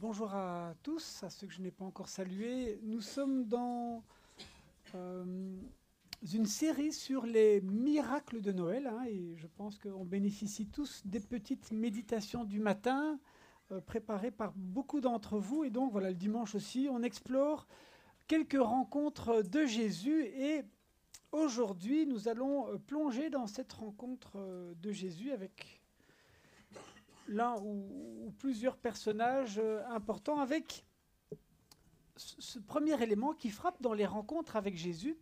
bonjour à tous, à ceux que je n'ai pas encore salués. Nous sommes dans euh, une série sur les miracles de Noël, hein, et je pense qu'on bénéficie tous des petites méditations du matin euh, préparées par beaucoup d'entre vous. Et donc voilà, le dimanche aussi, on explore quelques rencontres de Jésus et aujourd'hui, nous allons euh, plonger dans cette rencontre de Jésus avec l'un ou, plusieurs personnages euh, importants avec ce premier élément qui frappe dans les rencontres avec Jésus,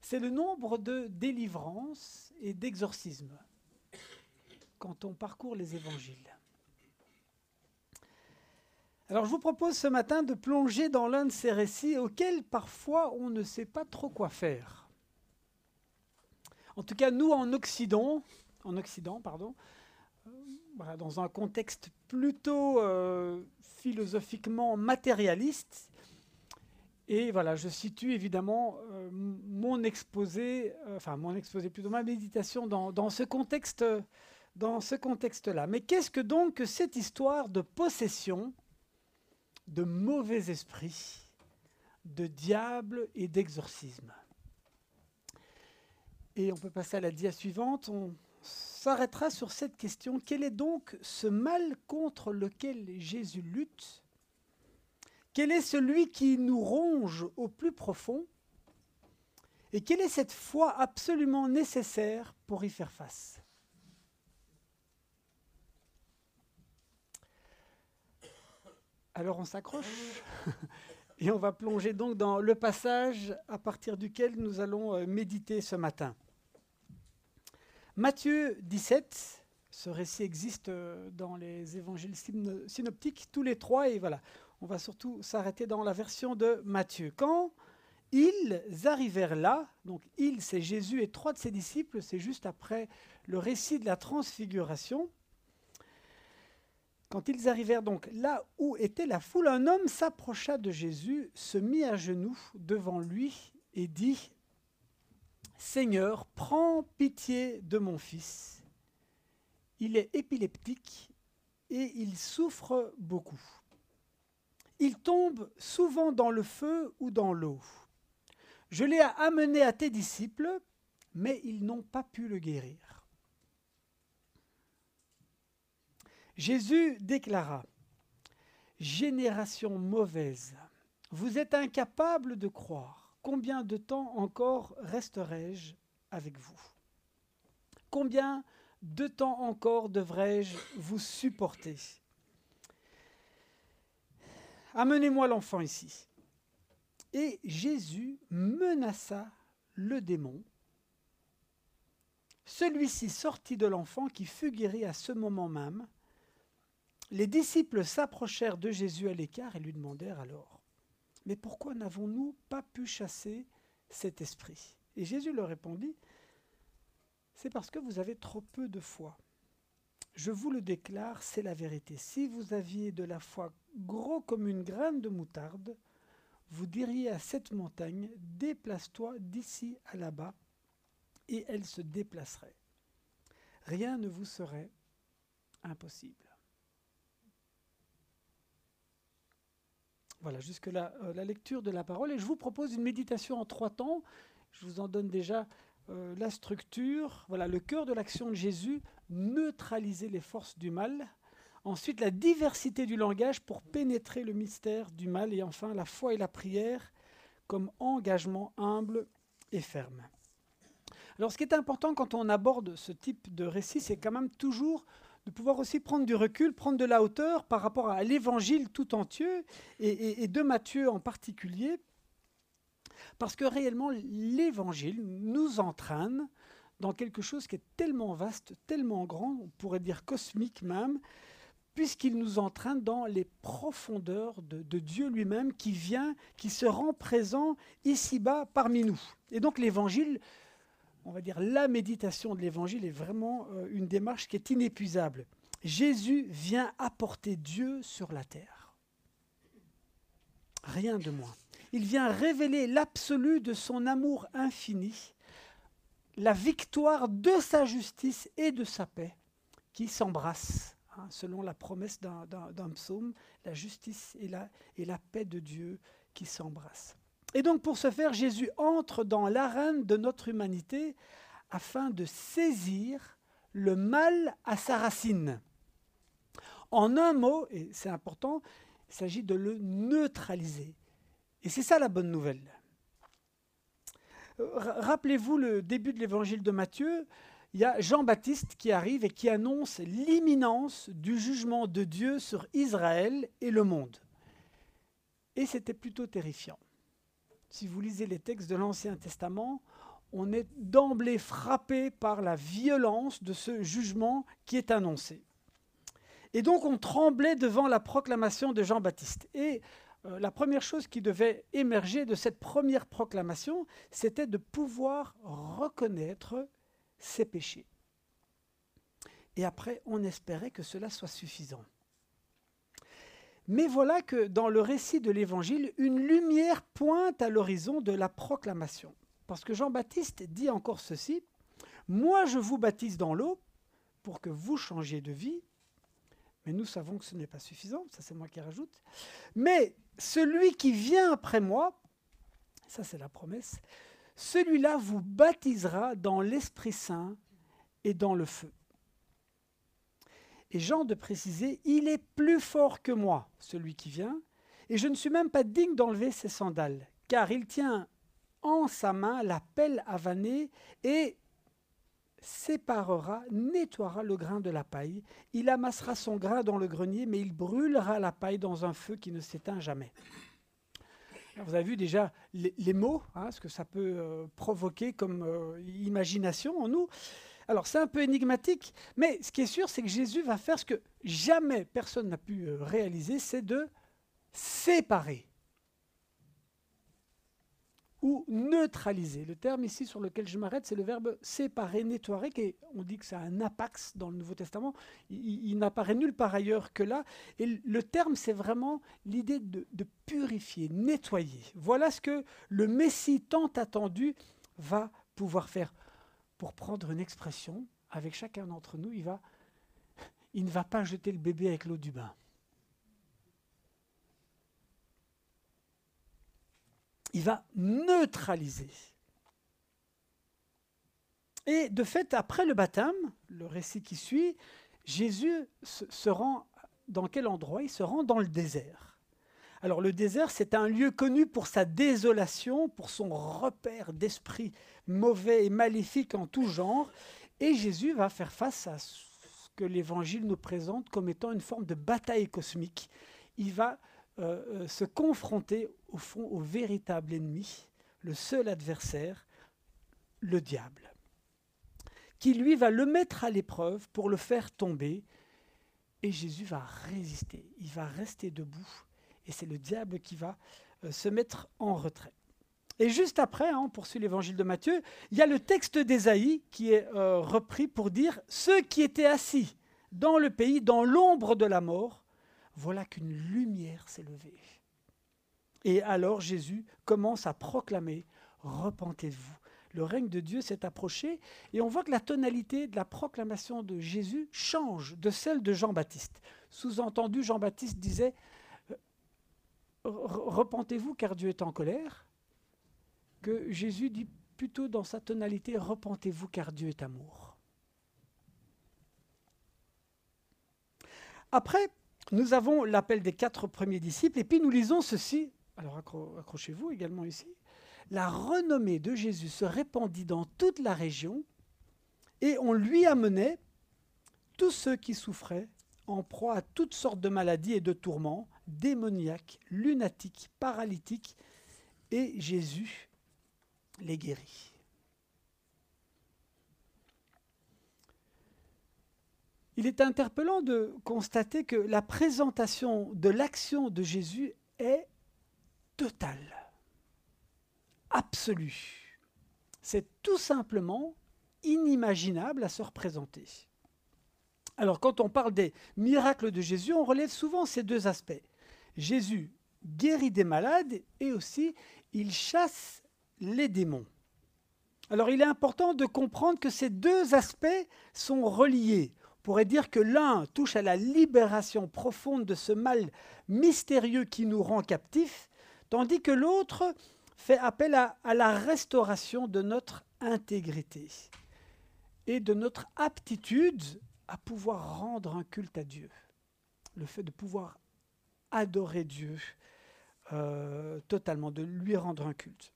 c'est le nombre de délivrances et d'exorcismes quand on parcourt les évangiles. Alors je vous propose ce matin de plonger dans l'un de ces récits auxquels parfois on ne sait pas trop quoi faire. En tout cas, nous en Occident, en Occident, pardon, dans un contexte plutôt euh, philosophiquement matérialiste. Et voilà, je situe évidemment euh, mon exposé, euh, enfin mon exposé plutôt ma méditation dans, ce contexte, dans ce contexte-là. Mais qu'est-ce que donc cette histoire de possession, de mauvais esprits, de diable et d'exorcisme? Et on peut passer à la dia suivante. S'arrêtera sur cette question. Quel est donc ce mal contre lequel Jésus lutte? Quel est celui qui nous ronge au plus profond? Et quelle est cette foi absolument nécessaire pour y faire face? Alors on s'accroche et on va plonger donc dans le passage à partir duquel nous allons euh, méditer ce matin. Matthieu 17, ce récit existe euh, dans les évangiles synoptiques, tous les trois, et voilà, on va surtout s'arrêter dans la version de Matthieu. Quand ils arrivèrent là, donc ils, c'est Jésus et trois de ses disciples, c'est juste après le récit de la transfiguration. Quand ils arrivèrent donc là où était la foule, un homme s'approcha de Jésus, se mit à genoux devant lui et dit Seigneur, prends pitié de mon fils. Il est épileptique et il souffre beaucoup. Il tombe souvent dans le feu ou dans l'eau. Je l'ai amené à tes disciples, mais ils n'ont pas pu le guérir. Jésus déclara, Génération mauvaise, vous êtes incapable de croire Combien de temps encore resterai-je avec vous? Combien de temps encore devrais-je vous supporter? Amenez-moi l'enfant ici. Et Jésus menaça le démon. Celui-ci sortit de l'enfant qui fut guéri à ce moment même. Les disciples s'approchèrent de Jésus à l'écart et lui demandèrent alors mais pourquoi n'avons-nous pas pu chasser cet esprit? Et Jésus leur répondit, c'est parce que vous avez trop peu de foi. Je vous le déclare, c'est la vérité. Si vous aviez de la foi gros comme une graine de moutarde, vous diriez à cette montagne, déplace-toi d'ici à là-bas, et elle se déplacerait. Rien ne vous serait impossible. Voilà, jusque-là, euh, la lecture de la parole. Et je vous propose une méditation en trois temps. Je vous en donne déjà euh, la structure. Voilà, le cœur de l'action de Jésus, neutraliser les forces du mal. Ensuite, la diversité du langage pour pénétrer le mystère du mal. Et enfin, la foi et la prière comme engagement humble et ferme. Alors, ce qui est important quand on aborde ce type de récit, c'est quand même toujours de pouvoir aussi prendre du recul, prendre de la hauteur par rapport à l'évangile tout entier et, de Matthieu en particulier, parce que réellement l'évangile nous entraîne dans quelque chose qui est tellement vaste, tellement grand, on pourrait dire cosmique même, puisqu'il nous entraîne dans les profondeurs de, de Dieu lui-même qui vient, qui se rend présent ici-bas parmi nous. Et donc l'évangile on va dire, la méditation de l'Évangile est vraiment euh, une démarche qui est inépuisable. Jésus vient apporter Dieu sur la terre. Rien de moins. Il vient révéler l'absolu de son amour infini, la victoire de sa justice et de sa paix qui s'embrassent hein, selon la promesse d'un psaume, la justice et la, et la paix de Dieu qui s'embrassent. Et donc pour ce faire, Jésus entre dans l'arène de notre humanité afin de saisir le mal à sa racine. En un mot, et c'est important, il s'agit de le neutraliser. Et c'est ça la bonne nouvelle. Rappelez-vous le début de l'évangile de Matthieu, il y a Jean-Baptiste qui arrive et qui annonce l'imminence du jugement de Dieu sur Israël et le monde. Et c'était plutôt terrifiant. Si vous lisez les textes de l'Ancien Testament, on est d'emblée frappé par la violence de ce jugement qui est annoncé. Et donc on tremblait devant la proclamation de Jean-Baptiste. Et euh, la première chose qui devait émerger de cette première proclamation, c'était de pouvoir reconnaître ses péchés. Et après, on espérait que cela soit suffisant. Mais voilà que dans le récit de l'Évangile, une lumière pointe à l'horizon de la proclamation. Parce que Jean-Baptiste dit encore ceci, Moi je vous baptise dans l'eau pour que vous changiez de vie, mais nous savons que ce n'est pas suffisant, ça c'est moi qui rajoute. Mais celui qui vient après moi, ça c'est la promesse, celui-là vous baptisera dans l'Esprit Saint et dans le feu. Et Jean de préciser, il est plus fort que moi, celui qui vient, et je ne suis même pas digne d'enlever ses sandales, car il tient en sa main la pelle à vanner et séparera, nettoiera le grain de la paille. Il amassera son grain dans le grenier, mais il brûlera la paille dans un feu qui ne s'éteint jamais. vous avez vu déjà les, mots, hein, ce que ça peut euh, provoquer comme euh, imagination en nous. Alors c'est un peu énigmatique, mais ce qui est sûr, c'est que Jésus va faire ce que jamais personne n'a pu euh, réaliser, c'est de séparer ou neutraliser. Le terme ici sur lequel je m'arrête, c'est le verbe séparer, nettoyer, qui on dit que c'est un apax dans le Nouveau Testament. Il, n'apparaît nulle part ailleurs que là. Et le terme, c'est vraiment l'idée de, purifier, nettoyer. Voilà ce que le Messie tant attendu va pouvoir faire. Pour prendre une expression, avec chacun d'entre nous, il, ne va pas jeter le bébé avec l'eau du bain. il va neutraliser. Et de fait, après le baptême, le récit qui suit, Jésus se, rend dans quel endroit? Il se rend dans le désert. Alors le désert, c'est un lieu connu pour sa désolation, pour son repère d'esprit mauvais et maléfique en tout genre. Et Jésus va faire face à ce que l'Évangile nous présente comme étant une forme de bataille cosmique. Il va euh, euh, se confronter au fond au véritable ennemi, le seul adversaire, le diable, qui lui va le mettre à l'épreuve pour le faire tomber, et Jésus va résister, il va rester debout, et c'est le diable qui va euh, se mettre en retrait. Et juste après, hein, on poursuit l'évangile de Matthieu, il y a le texte d'Ésaïe qui est repris pour dire Ceux qui étaient assis dans le pays, dans l'ombre de la mort, voilà qu'une lumière s'est levée. Et alors Jésus commence à proclamer, repentez-vous. Le règne de Dieu s'est approché et on voit que la tonalité de la proclamation de Jésus change de celle de Jean-Baptiste. Sous-entendu, Jean-Baptiste disait, euh, repentez-vous car Dieu est en colère, que Jésus dit plutôt dans sa tonalité, repentez-vous car Dieu est amour. Après, nous avons l'appel des quatre premiers disciples, et puis nous lisons ceci, alors accrochez-vous également ici, la renommée de Jésus se répandit dans toute la région, et on lui amenait tous ceux qui souffraient en proie à toutes sortes de maladies et de tourments, démoniaques, lunatiques, paralytiques, et Jésus les guérit. Il est interpellant de constater que la présentation de l'action de Jésus est totale, absolue. C'est tout simplement inimaginable à se représenter. Alors quand on parle des miracles de Jésus, on relève souvent ces deux aspects. Jésus guérit des malades et aussi il chasse les démons. Alors il est important de comprendre que ces deux aspects sont reliés pourrait dire que l'un touche à la libération profonde de ce mal mystérieux qui nous rend captifs, tandis que l'autre fait appel à, à, la restauration de notre intégrité et de notre aptitude à pouvoir rendre un culte à Dieu. Le fait de pouvoir adorer Dieu euh, totalement, de lui rendre un culte.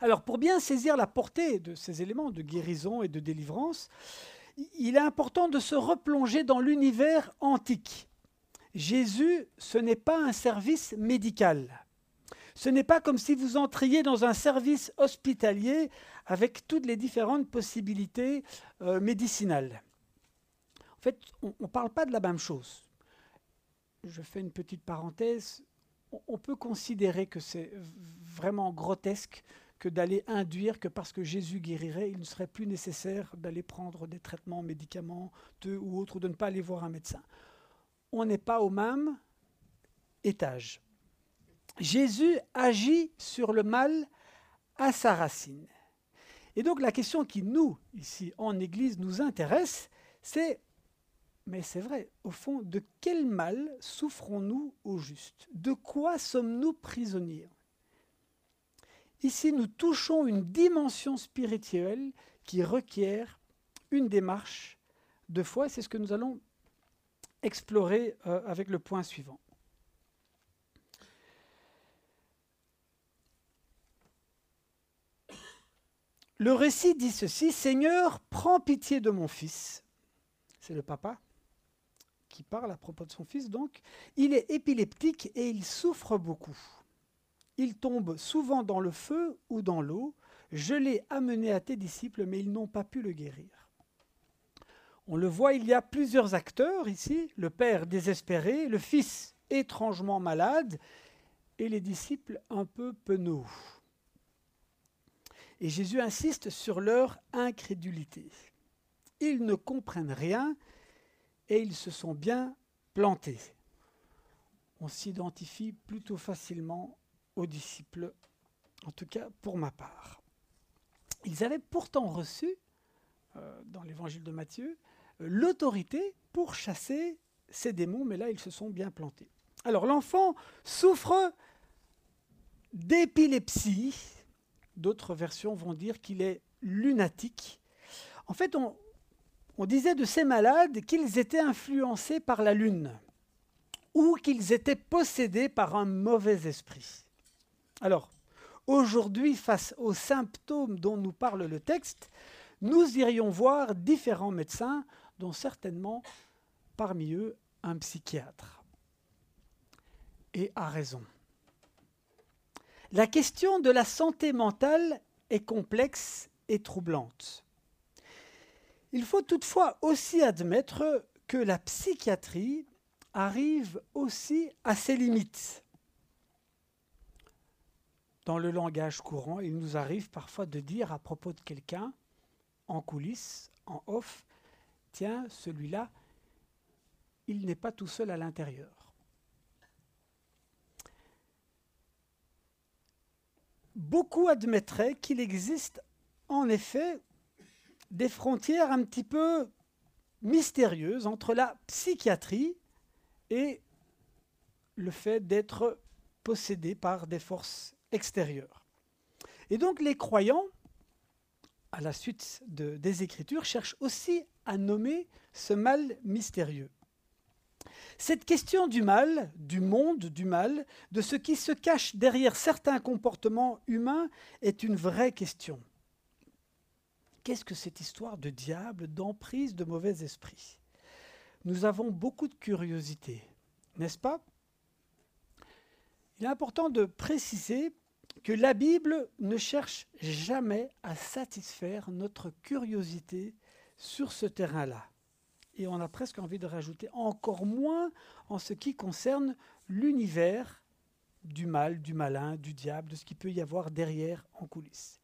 Alors pour bien saisir la portée de ces éléments de guérison et de délivrance, il est important de se replonger dans l'univers antique. Jésus, ce n'est pas un service médical. Ce n'est pas comme si vous entriez dans un service hospitalier avec toutes les différentes possibilités euh, médicinales. En fait, on ne parle pas de la même chose. Je fais une petite parenthèse. On peut considérer que c'est vraiment grotesque que d'aller induire que parce que Jésus guérirait, il ne serait plus nécessaire d'aller prendre des traitements médicamenteux ou autres, ou de ne pas aller voir un médecin. On n'est pas au même étage. Jésus agit sur le mal à sa racine. Et donc la question qui nous, ici en Église, nous intéresse, c'est, mais c'est vrai, au fond, de quel mal souffrons-nous au juste? De quoi sommes-nous prisonniers? Ici, nous touchons une dimension spirituelle qui requiert une démarche de foi. C'est ce que nous allons explorer euh, avec le point suivant. Le récit dit ceci, Seigneur, prends pitié de mon fils. C'est le papa qui parle à propos de son fils, donc. Il est épileptique et il souffre beaucoup. Il tombe souvent dans le feu ou dans l'eau. Je l'ai amené à tes disciples, mais ils n'ont pas pu le guérir. On le voit, il y a plusieurs acteurs ici, le père désespéré, le fils étrangement malade, et les disciples un peu penauds. Et Jésus insiste sur leur incrédulité. Ils ne comprennent rien et ils se sont bien plantés. On s'identifie plutôt facilement aux disciples, en tout cas pour ma part. Ils avaient pourtant reçu, euh, dans l'évangile de Matthieu, l'autorité pour chasser ces démons, mais là ils se sont bien plantés. Alors l'enfant souffre d'épilepsie, D'autres versions vont dire qu'il est lunatique. En fait, on, disait de ces malades qu'ils étaient influencés par la lune ou qu'ils étaient possédés par un mauvais esprit. Alors, aujourd'hui, face aux symptômes dont nous parle le texte, nous irions voir différents médecins, dont certainement parmi eux un psychiatre. Et à raison. La question de la santé mentale est complexe et troublante. Il faut toutefois aussi admettre que la psychiatrie arrive aussi à ses limites. Dans le langage courant, il nous arrive parfois de dire à propos de quelqu'un, en coulisses, en off, tiens, celui-là, il n'est pas tout seul à l'intérieur. beaucoup admettraient qu'il existe en effet des frontières un petit peu mystérieuses entre la psychiatrie et le fait d'être possédé par des forces extérieures. Et donc les croyants, à la suite des Écritures, cherchent aussi à nommer ce mal mystérieux. Cette question du mal, du monde du mal, de ce qui se cache derrière certains comportements humains est une vraie question. Qu'est-ce que cette histoire de diable, d'emprise de mauvais esprits Nous avons beaucoup de curiosité, n'est-ce pas? Il est important de préciser que la Bible ne cherche jamais à satisfaire notre curiosité sur ce terrain-là. Et on a presque envie de rajouter encore moins en ce qui concerne l'univers du mal, du malin, du diable, de ce qu'il peut y avoir derrière en coulisses.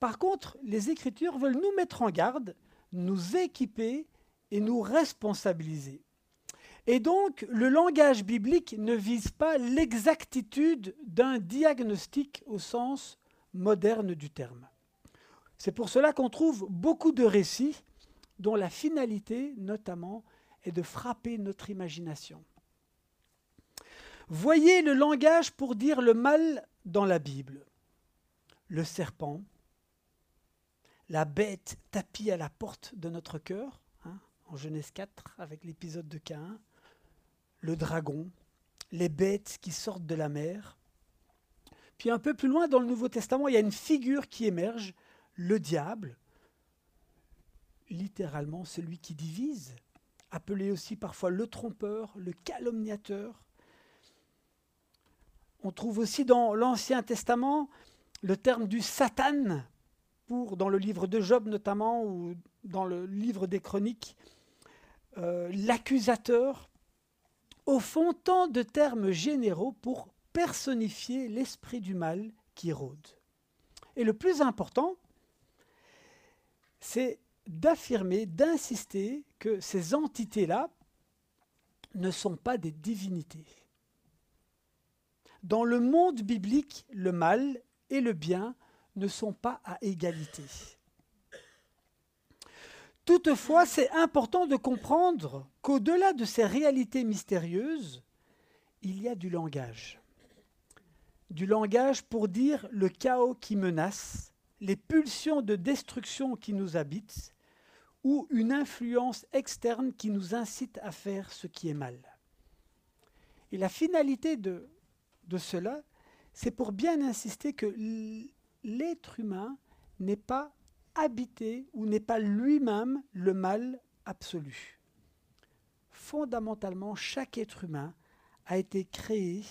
Par contre, les Écritures veulent nous mettre en garde, nous équiper et nous responsabiliser. Et donc, le langage biblique ne vise pas l'exactitude d'un diagnostic au sens moderne du terme. C'est pour cela qu'on trouve beaucoup de récits dont la finalité, notamment, est de frapper notre imagination. Voyez le langage pour dire le mal dans la Bible. Le serpent, la bête tapie à la porte de notre cœur, hein, en Genèse 4 avec l'épisode de Caïn, le dragon, les bêtes qui sortent de la mer. Puis un peu plus loin dans le Nouveau Testament, il y a une figure qui émerge, le diable, littéralement celui qui divise, appelé aussi parfois le trompeur, le calomniateur. On trouve aussi dans l'Ancien Testament le terme du Satan, dans le livre de Job notamment, ou dans le livre des Chroniques, euh, l'accusateur. Au fond, tant de termes généraux pour personnifier l'esprit du mal qui rôde. Et le plus important, c'est d'affirmer, d'insister que ces entités-là ne sont pas des divinités. Dans le monde biblique, le mal et le bien ne sont pas à égalité. Toutefois, c'est important de comprendre qu'au-delà de ces réalités mystérieuses, il y a du langage. Du langage pour dire le chaos qui menace, les pulsions de destruction qui nous habitent, ou une influence externe qui nous incite à faire ce qui est mal. Et la finalité de, de cela, c'est pour bien insister que l'être humain n'est pas habité ou n'est pas lui-même le mal absolu. Fondamentalement, chaque être humain a été créé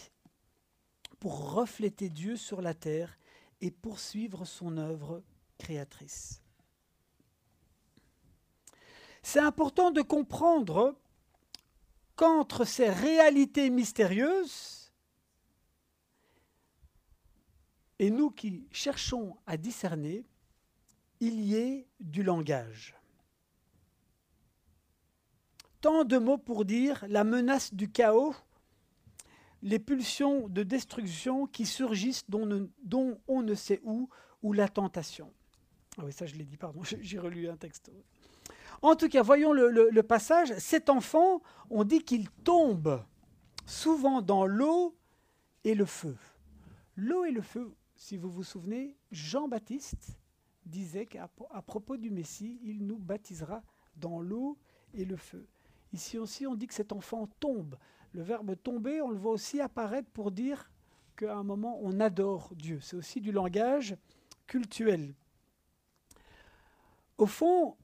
pour refléter Dieu sur la terre et poursuivre son œuvre créatrice. C'est important de comprendre qu'entre ces réalités mystérieuses et nous qui cherchons à discerner, il y ait du langage. Tant de mots pour dire la menace du chaos, les pulsions de destruction qui surgissent dont, on ne sait où, ou la tentation. Ah oui, ça je l'ai dit, pardon, j'ai relu un texte. En tout cas, voyons le, passage. Cet enfant, on dit qu'il tombe souvent dans l'eau et le feu. L'eau et le feu, si vous vous souvenez, Jean-Baptiste disait qu'à propos du Messie, il nous baptisera dans l'eau et le feu. Ici aussi, on dit que cet enfant tombe. Le verbe tomber, on le voit aussi apparaître pour dire qu'à un moment, on adore Dieu. C'est aussi du langage cultuel. Au fond,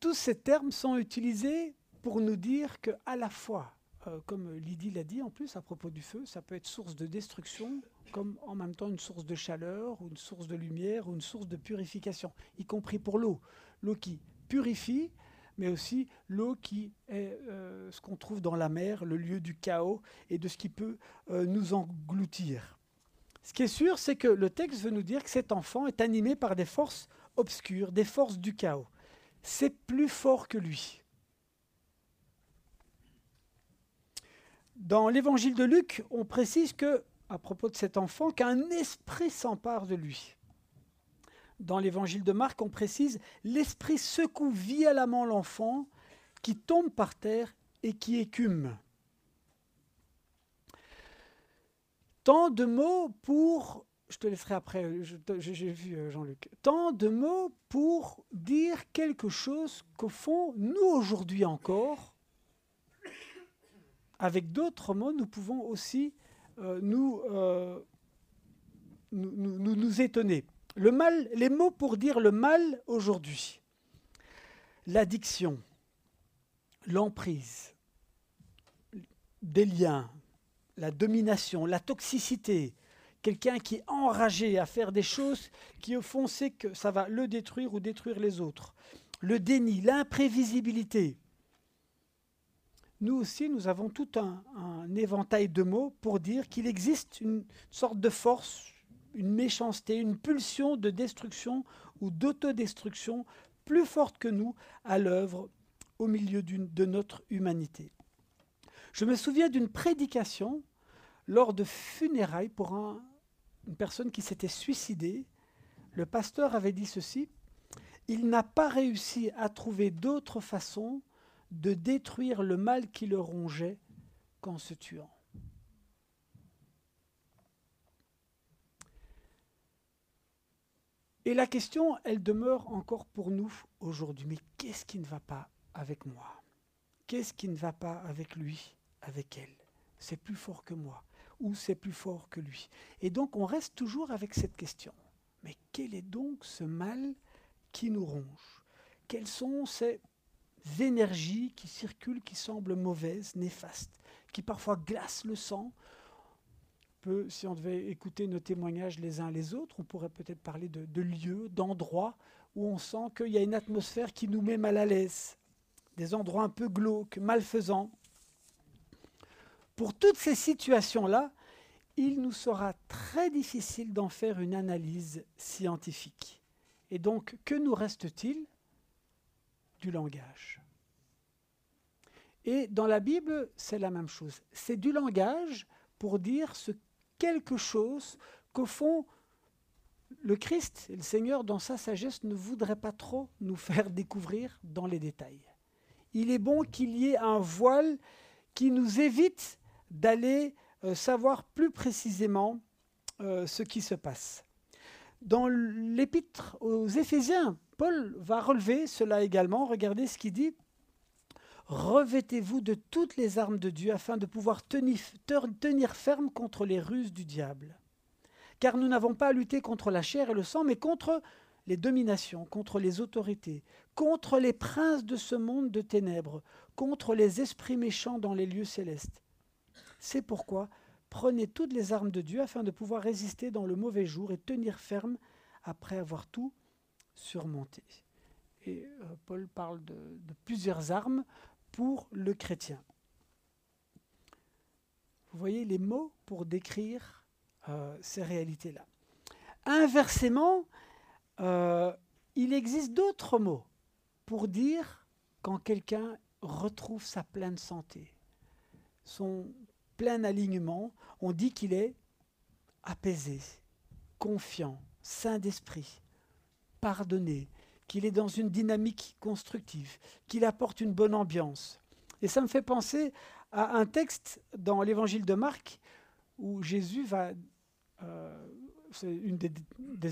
tous ces termes sont utilisés pour nous dire que à la fois, euh, comme Lydie l'a dit en plus à propos du feu, ça peut être source de destruction, comme en même temps une source de chaleur, ou une source de lumière, ou une source de purification, y compris pour l'eau. L'eau qui purifie, mais aussi l'eau qui est euh, ce qu'on trouve dans la mer, le lieu du chaos et de ce qui peut euh, nous engloutir. Ce qui est sûr, c'est que le texte veut nous dire que cet enfant est animé par des forces obscures, des forces du chaos c'est plus fort que lui. Dans l'évangile de Luc, on précise que, à propos de cet enfant, qu'un esprit s'empare de lui. Dans l'évangile de Marc, on précise l'esprit secoue violemment l'enfant qui tombe par terre et qui écume. Tant de mots pour je te laisserai après, j'ai vu euh, Jean-Luc. Tant de mots pour dire quelque chose qu'au fond, nous aujourd'hui encore, avec d'autres mots, nous pouvons aussi euh, euh, nous, nous, nous, étonner. Les mots pour dire le mal aujourd'hui. L'addiction, l'emprise, des liens, la domination, la toxicité, quelqu'un qui est enragé à faire des choses qui au fond sait que ça va le détruire ou détruire les autres. Le déni, l'imprévisibilité. Nous aussi, nous avons tout un, éventail de mots pour dire qu'il existe une sorte de force, une méchanceté, une pulsion de destruction ou d'autodestruction plus forte que nous à l'œuvre au milieu de notre humanité. Je me souviens d'une prédication lors de funérailles pour un, une personne qui s'était suicidée, le pasteur avait dit ceci, il n'a pas réussi à trouver d'autre façon de détruire le mal qui le rongeait qu'en se tuant. Et la question, elle demeure encore pour nous aujourd'hui. Mais qu'est-ce qui ne va pas avec moi? Qu'est-ce qui ne va pas avec lui, avec elle? C'est plus fort que moi ou c'est plus fort que lui? Et donc on reste toujours avec cette question. Mais quel est donc ce mal qui nous ronge? Quelles sont ces énergies qui circulent, qui semblent mauvaises, néfastes, qui parfois glacent le sang si on devait écouter nos témoignages les uns les autres, on pourrait peut-être parler de, lieux, d'endroits où on sent qu'il y a une atmosphère qui nous met mal à l'aise, des endroits un peu glauques, malfaisants. Pour toutes ces situations-là, il nous sera très difficile d'en faire une analyse scientifique. Et donc, que nous reste-t-il Du langage. Et dans la Bible, c'est la même chose. C'est du langage pour dire ce quelque chose qu'au fond, le Christ et le Seigneur, dans sa sagesse, ne voudraient pas trop nous faire découvrir dans les détails. Il est bon qu'il y ait un voile qui nous évite d'aller euh, savoir plus précisément euh, ce qui se passe. Dans l'épître aux Éphésiens, Paul va relever cela également. Regardez ce qu'il dit. Revêtez-vous de toutes les armes de Dieu afin de pouvoir tenir, ferme contre les ruses du diable. Car nous n'avons pas à lutter contre la chair et le sang, mais contre les dominations, contre les autorités, contre les princes de ce monde de ténèbres, contre les esprits méchants dans les lieux célestes. C'est pourquoi prenez toutes les armes de Dieu afin de pouvoir résister dans le mauvais jour et tenir ferme après avoir tout surmonté. Et euh, Paul parle de plusieurs armes pour le chrétien. Vous voyez les mots pour décrire euh, ces réalités-là. Inversement, euh, il existe d'autres mots pour dire quand quelqu'un retrouve sa pleine santé, son plein alignement, on dit qu'il est apaisé, confiant, sain d'esprit, pardonné, qu'il est dans une dynamique constructive, qu'il apporte une bonne ambiance. Et ça me fait penser à un texte dans l'évangile de Marc où Jésus va, euh, c'est une des,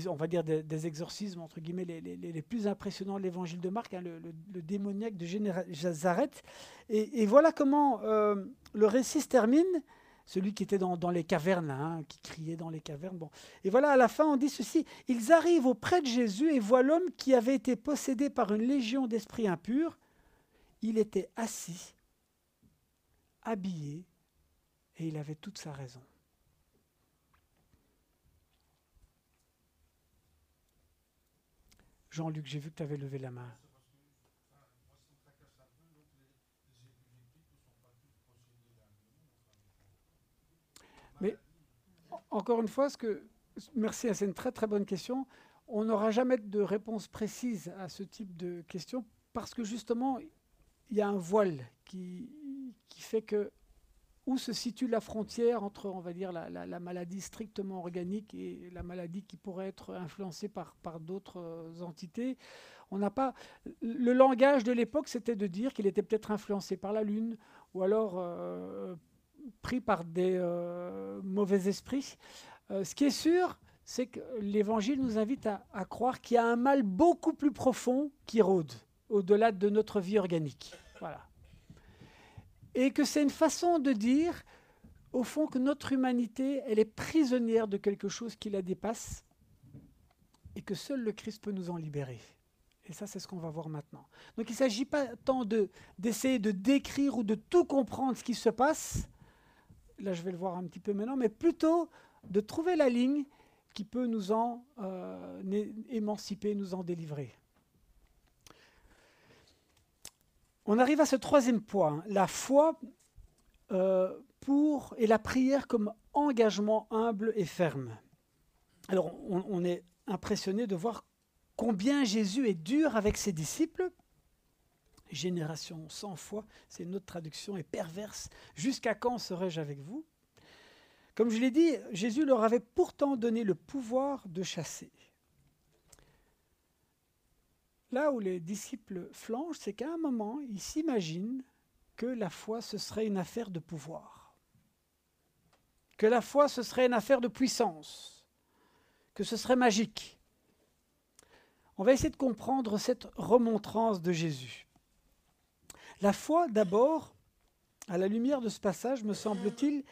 on va dire des, exorcismes entre guillemets les, les, plus impressionnants de l'évangile de Marc, hein, le, démoniaque de. Et, et, voilà comment euh, le récit se termine celui qui était dans, les cavernes, hein, qui criait dans les cavernes. Bon. Et voilà, à la fin, on dit ceci, ils arrivent auprès de Jésus et voient l'homme qui avait été possédé par une légion d'esprits impurs. Il était assis, habillé, et il avait toute sa raison. Jean-Luc, j'ai vu que tu avais levé la main. Mais encore une fois, ce que, merci, c'est une très très bonne question. On n'aura jamais de réponse précise à ce type de question parce que justement, il y a un voile qui, fait que où se situe la frontière entre, on va dire, la, la, maladie strictement organique et la maladie qui pourrait être influencée par, par d'autres euh, entités. On n'a pas. Le langage de l'époque, c'était de dire qu'il était peut-être influencé par la Lune, ou alors euh, pris par des euh, mauvais esprits. Euh, ce qui est sûr, c'est que l'Évangile nous invite à, croire qu'il y a un mal beaucoup plus profond qui rôde au-delà de notre vie organique. Voilà. Et que c'est une façon de dire, au fond, que notre humanité, elle est prisonnière de quelque chose qui la dépasse et que seul le Christ peut nous en libérer. Et ça, c'est ce qu'on va voir maintenant. Donc il ne s'agit pas tant d'essayer de décrire ou de tout comprendre ce qui se passe, là je vais le voir un petit peu maintenant, mais plutôt de trouver la ligne qui peut nous en euh, émanciper, nous en délivrer. On arrive à ce troisième point, la foi euh, pour et la prière comme engagement humble et ferme. Alors on est impressionné de voir combien Jésus est dur avec ses disciples, génération sans foi, c'est notre traduction, est perverse. Jusqu'à quand serai-je avec vous? Comme je l'ai dit, Jésus leur avait pourtant donné le pouvoir de chasser. là où les disciples flanchent, c'est qu'à un moment, ils s'imaginent que la foi, ce serait une affaire de pouvoir, que la foi, ce serait une affaire de puissance, que ce serait magique. On va essayer de comprendre cette remontrance de Jésus. La foi, d'abord, à la lumière de ce passage, me semble-t-il,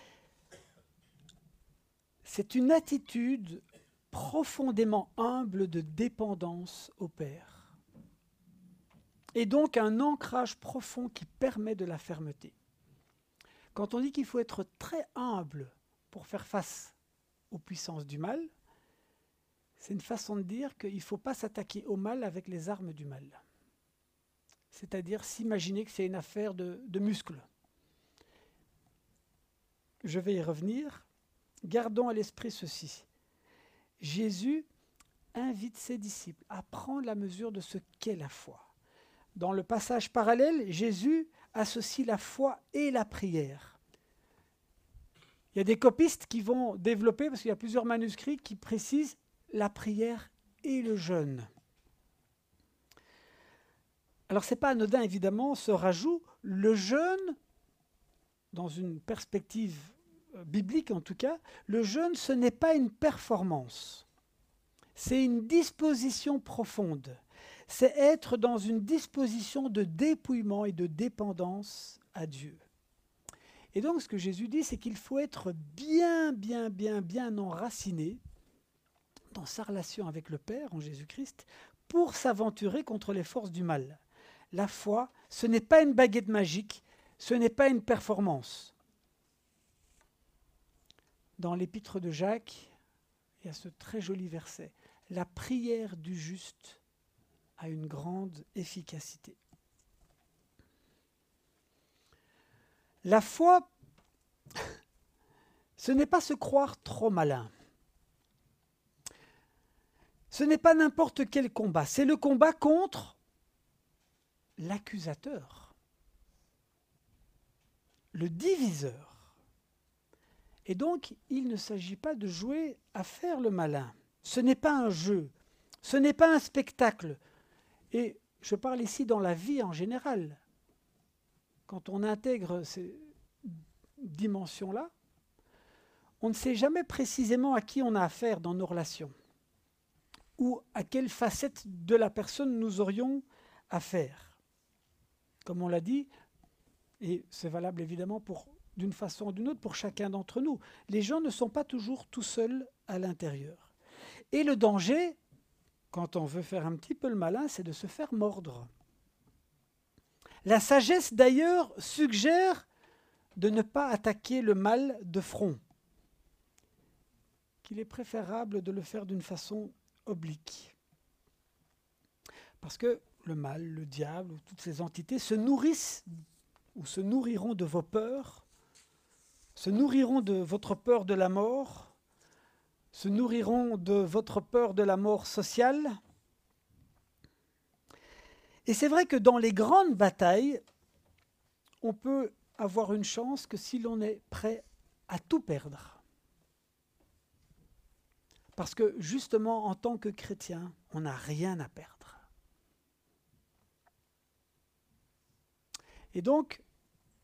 c'est une attitude profondément humble de dépendance au Père. Et donc un ancrage profond qui permet de la fermeté. Quand on dit qu'il faut être très humble pour faire face aux puissances du mal, c'est une façon de dire qu'il ne faut pas s'attaquer au mal avec les armes du mal. C'est-à-dire s'imaginer que c'est une affaire de, muscles. Je vais y revenir. Gardons à l'esprit ceci. Jésus invite ses disciples à prendre la mesure de ce qu'est la foi. Dans le passage parallèle, Jésus associe la foi et la prière. Il y a des copistes qui vont développer, parce qu'il y a plusieurs manuscrits qui précisent la prière et le jeûne. Alors ce n'est pas anodin évidemment ce rajout. Le jeûne, dans une perspective biblique en tout cas, le jeûne, ce n'est pas une performance. C'est une disposition profonde. C'est être dans une disposition de dépouillement et de dépendance à Dieu. Et donc ce que Jésus dit, c'est qu'il faut être bien, bien, bien, bien enraciné dans sa relation avec le Père en Jésus-Christ pour s'aventurer contre les forces du mal. La foi, ce n'est pas une baguette magique, ce n'est pas une performance dans l'épître de Jacques, il y a ce très joli verset. La prière du juste a une grande efficacité. La foi, ce n'est pas se croire trop malin. Ce n'est pas n'importe quel combat, c'est le combat contre l'accusateur, le diviseur. Et donc, il ne s'agit pas de jouer à faire le malin. Ce n'est pas un jeu, ce n'est pas un spectacle. Et je parle ici dans la vie en général. Quand on intègre ces dimensions-là, on ne sait jamais précisément à qui on a affaire dans nos relations ou à quelle facette de la personne nous aurions affaire. Comme on l'a dit, et c'est valable évidemment pour d'une façon ou d'une autre pour chacun d'entre nous. Les gens ne sont pas toujours tout seuls à l'intérieur. Et le danger, quand on veut faire un petit peu le malin, c'est de se faire mordre. La sagesse, d'ailleurs, suggère de ne pas attaquer le mal de front, qu'il est préférable de le faire d'une façon oblique. Parce que le mal, le diable, toutes ces entités se nourrissent ou se nourriront de vos peurs se nourriront de votre peur de la mort, se nourriront de votre peur de la mort sociale. Et c'est vrai que dans les grandes batailles, on peut avoir une chance que si l'on est prêt à tout perdre. Parce que justement, en tant que chrétien, on n'a rien à perdre. Et donc,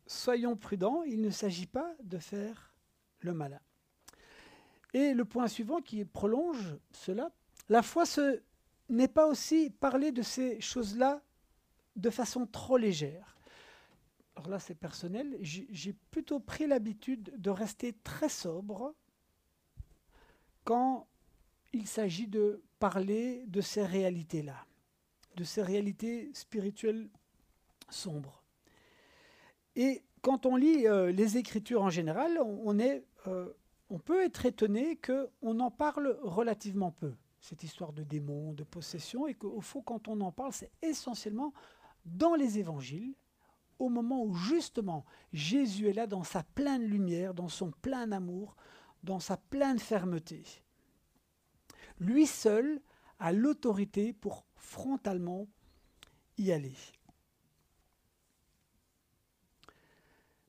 soyons prudents, il ne s'agit pas de faire le malin. Et le point suivant qui prolonge cela, la foi n'est pas aussi parler de ces choses-là de façon trop légère. Alors là, c'est personnel. J'ai plutôt pris l'habitude de rester très sobre quand il s'agit de parler de ces réalités-là, de ces réalités spirituelles sombres. Et quand on lit euh, les Écritures en général, on, est, euh, on peut être étonné qu'on en parle relativement peu, cette histoire de démons, de possession, et qu'au fond, quand on en parle, c'est essentiellement dans les évangiles, au moment où justement Jésus est là dans sa pleine lumière, dans son plein amour, dans sa pleine fermeté. Lui seul a l'autorité pour frontalement y aller.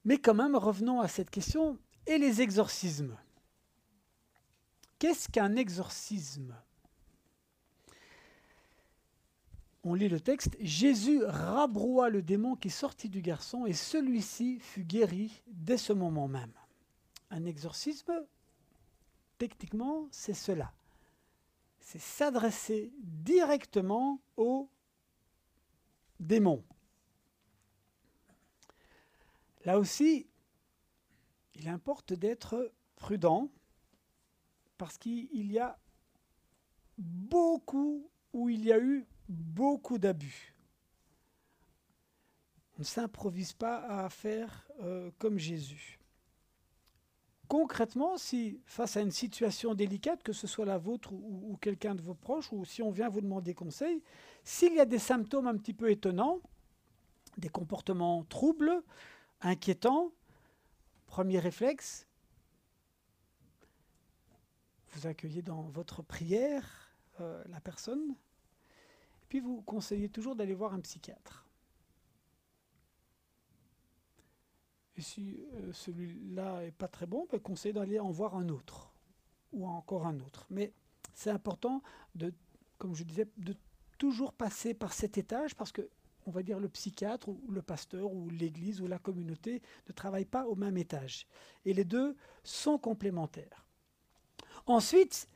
Mais quand même, revenons à cette question. Et les exorcismes Qu'est-ce qu'un exorcisme? On lit le texte, Jésus rabroua le démon qui sortit du garçon et celui-ci fut guéri dès ce moment même. Un exorcisme, techniquement, c'est cela. C'est s'adresser directement au démon. Là aussi, il importe d'être prudent parce qu'il y a beaucoup où il y a eu beaucoup d'abus. On ne s'improvise pas à faire euh, comme Jésus. Concrètement, si face à une situation délicate, que ce soit la vôtre ou, ou quelqu'un de vos proches, ou si on vient vous demander conseil, s'il y a des symptômes un petit peu étonnants, des comportements troubles, inquiétants, premier réflexe, vous accueillez dans votre prière euh, la personne, puis vous conseillez toujours d'aller voir un psychiatre. Et si euh, celui-là n'est pas très bon, ben, conseillez d'aller en voir un autre, ou encore un autre. Mais c'est important de, comme je disais, de toujours passer par cet étage parce que on va dire le psychiatre ou le pasteur ou l'église ou la communauté ne travaillent pas au même étage. Et les deux sont complémentaires. Ensuite,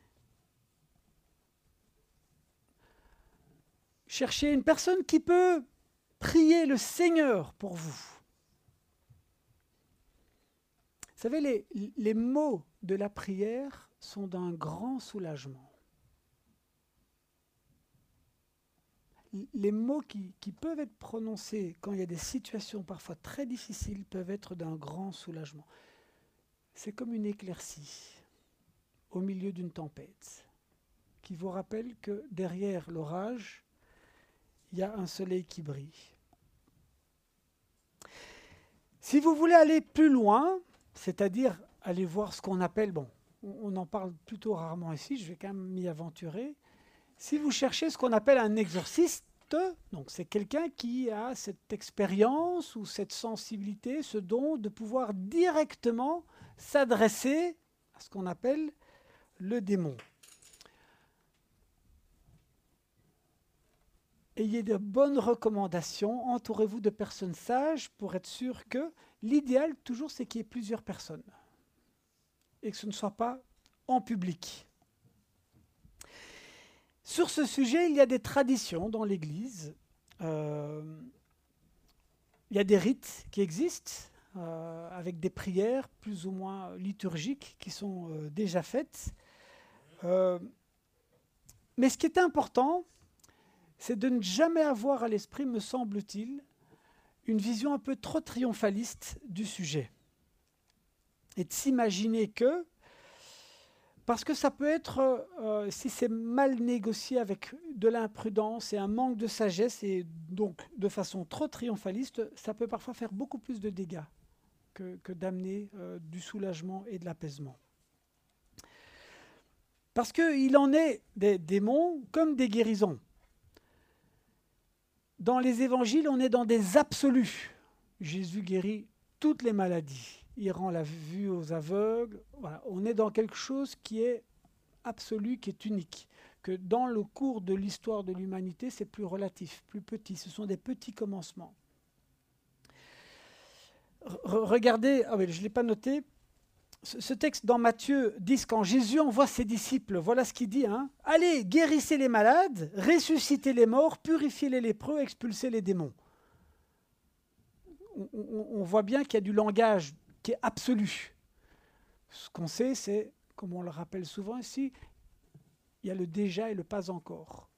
cherchez une personne qui peut prier le Seigneur pour vous. Vous savez, les, les mots de la prière sont d'un grand soulagement. Les mots qui, qui, peuvent être prononcés quand il y a des situations parfois très difficiles peuvent être d'un grand soulagement. C'est comme une éclaircie au milieu d'une tempête qui vous rappelle que derrière l'orage, il y a un soleil qui brille. Si vous voulez aller plus loin, c'est-à-dire aller voir ce qu'on appelle, bon, on en parle plutôt rarement ici, je vais quand même m'y aventurer, si vous cherchez ce qu'on appelle un exorciste, c'est quelqu'un qui a cette expérience ou cette sensibilité, ce don de pouvoir directement s'adresser à ce qu'on appelle le démon. ayez de bonnes recommandations, entourez-vous de personnes sages pour être sûr que l'idéal toujours c'est qu'il y ait plusieurs personnes et que ce ne soit pas en public. Sur ce sujet, il y a des traditions dans l'Église. Euh, il y a des rites qui existent euh, avec des prières plus ou moins liturgiques qui sont euh, déjà faites. mais ce qui est important, c'est de ne jamais avoir à l'esprit, me semble-t-il, une vision un peu trop triomphaliste du sujet. Et de s'imaginer que, parce que ça peut être, euh, si c'est mal négocié avec de l'imprudence et un manque de sagesse, et donc de façon trop triomphaliste, ça peut parfois faire beaucoup plus de dégâts que, d'amener euh, du soulagement et de l'apaisement. Parce qu'il en est des démons comme des guérisons dans les évangiles, on est dans des absolus. Jésus guérit toutes les maladies. Il rend la vue aux aveugles. On est dans quelque chose qui est absolu, qui est unique. Que dans le cours de l'histoire de l'humanité, c'est plus relatif, plus petit. Ce sont des petits commencements. regardez, ah je ne l'ai pas noté, ce texte dans Matthieu dit quand Jésus envoie ses disciples, voilà ce qu'il dit hein, Allez, guérissez les malades, ressuscitez les morts, purifiez les lépreux, expulsez les démons. On, on voit bien qu'il y a du langage qui est absolu. Ce qu'on sait, c'est, comme on le rappelle souvent ici, il y a le déjà et le pas encore.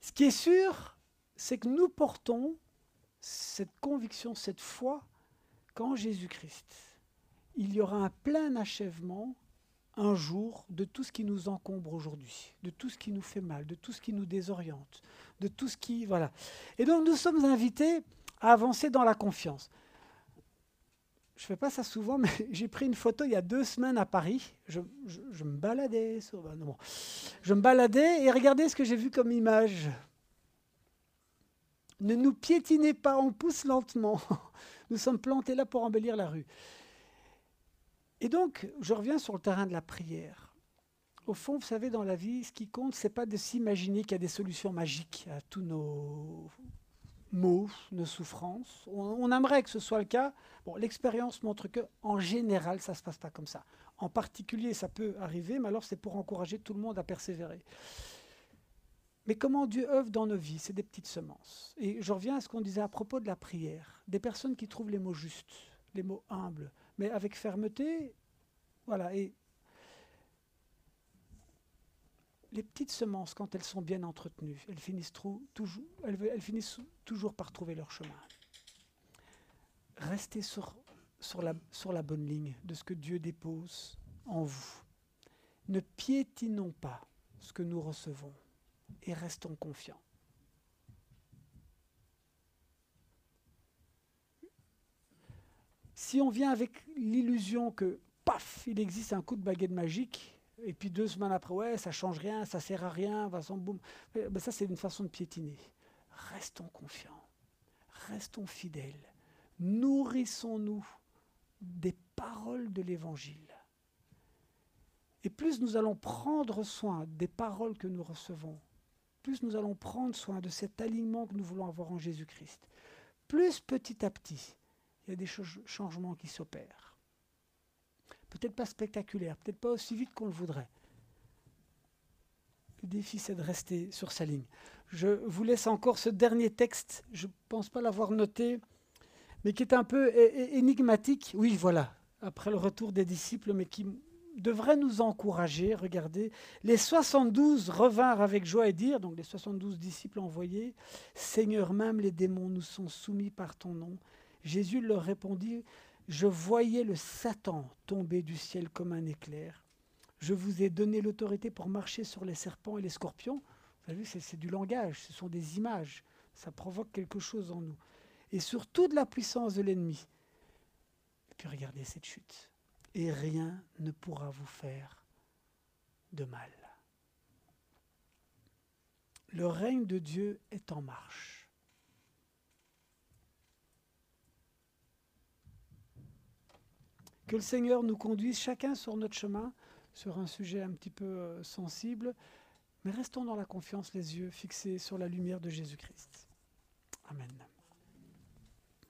Ce qui est sûr, c'est que nous portons cette conviction, cette foi qu'en Jésus-Christ il y aura un plein achèvement un jour de tout ce qui nous encombre aujourd'hui, de tout ce qui nous fait mal, de tout ce qui nous désoriente, de tout ce qui... Voilà. Et donc nous sommes invités à avancer dans la confiance. Je fais pas ça souvent, mais j'ai pris une photo il y a deux semaines à Paris. Je, me baladais, ben je me baladais et regardez ce que j'ai vu comme image. Ne nous piétinez pas, on pousse lentement. Nous sommes plantés là pour embellir la rue. Et donc, je reviens sur le terrain de la prière. Au fond, vous savez, dans la vie, ce qui compte, c'est pas de s'imaginer qu'il y a des solutions magiques à tous nos maux, nos souffrances. On, aimerait que ce soit le cas. Bon, l'expérience montre que, en général, ça se passe pas comme ça. En particulier, ça peut arriver, mais alors c'est pour encourager tout le monde à persévérer. Mais comment Dieu œuvre dans nos vies, c'est des petites semences. Et je reviens à ce qu'on disait à propos de la prière. Des personnes qui trouvent les mots justes, les mots humbles, mais avec fermeté. Voilà. Et les petites semences, quand elles sont bien entretenues, elles finissent, toujours, par trouver leur chemin. Restez sur, sur, la, sur la bonne ligne de ce que Dieu dépose en vous. Ne piétinons pas ce que nous recevons et restons confiants. Si on vient avec l'illusion que, paf, il existe un coup de baguette magique, et puis deux semaines après, ouais, ça change rien, ça sert à rien, façon, boum, ben ça c'est une façon de piétiner. Restons confiants, restons fidèles, nourrissons-nous des paroles de l'Évangile. Et plus nous allons prendre soin des paroles que nous recevons, plus nous allons prendre soin de cet alignement que nous voulons avoir en Jésus-Christ, plus petit à petit, il y a des changements qui s'opèrent. Peut-être pas spectaculaires, peut-être pas aussi vite qu'on le voudrait. Le défi, c'est de rester sur sa ligne. Je vous laisse encore ce dernier texte, je ne pense pas l'avoir noté, mais qui est un peu énigmatique. Oui, voilà, après le retour des disciples, mais qui devrait nous encourager. Regardez, les 72 revinrent avec joie et dirent, donc les 72 disciples envoyés, Seigneur, même les démons nous sont soumis par ton nom. Jésus leur répondit, je voyais le Satan tomber du ciel comme un éclair. Je vous ai donné l'autorité pour marcher sur les serpents et les scorpions. Vous avez vu, c'est du langage, ce sont des images. Ça provoque quelque chose en nous. Et sur toute la puissance de l'ennemi. Et puis regardez cette chute et rien ne pourra vous faire de mal. Le règne de Dieu est en marche. Que le Seigneur nous conduise chacun sur notre chemin, sur un sujet un petit peu euh, sensible, mais restons dans la confiance, les yeux fixés sur la lumière de Jésus-Christ. Amen.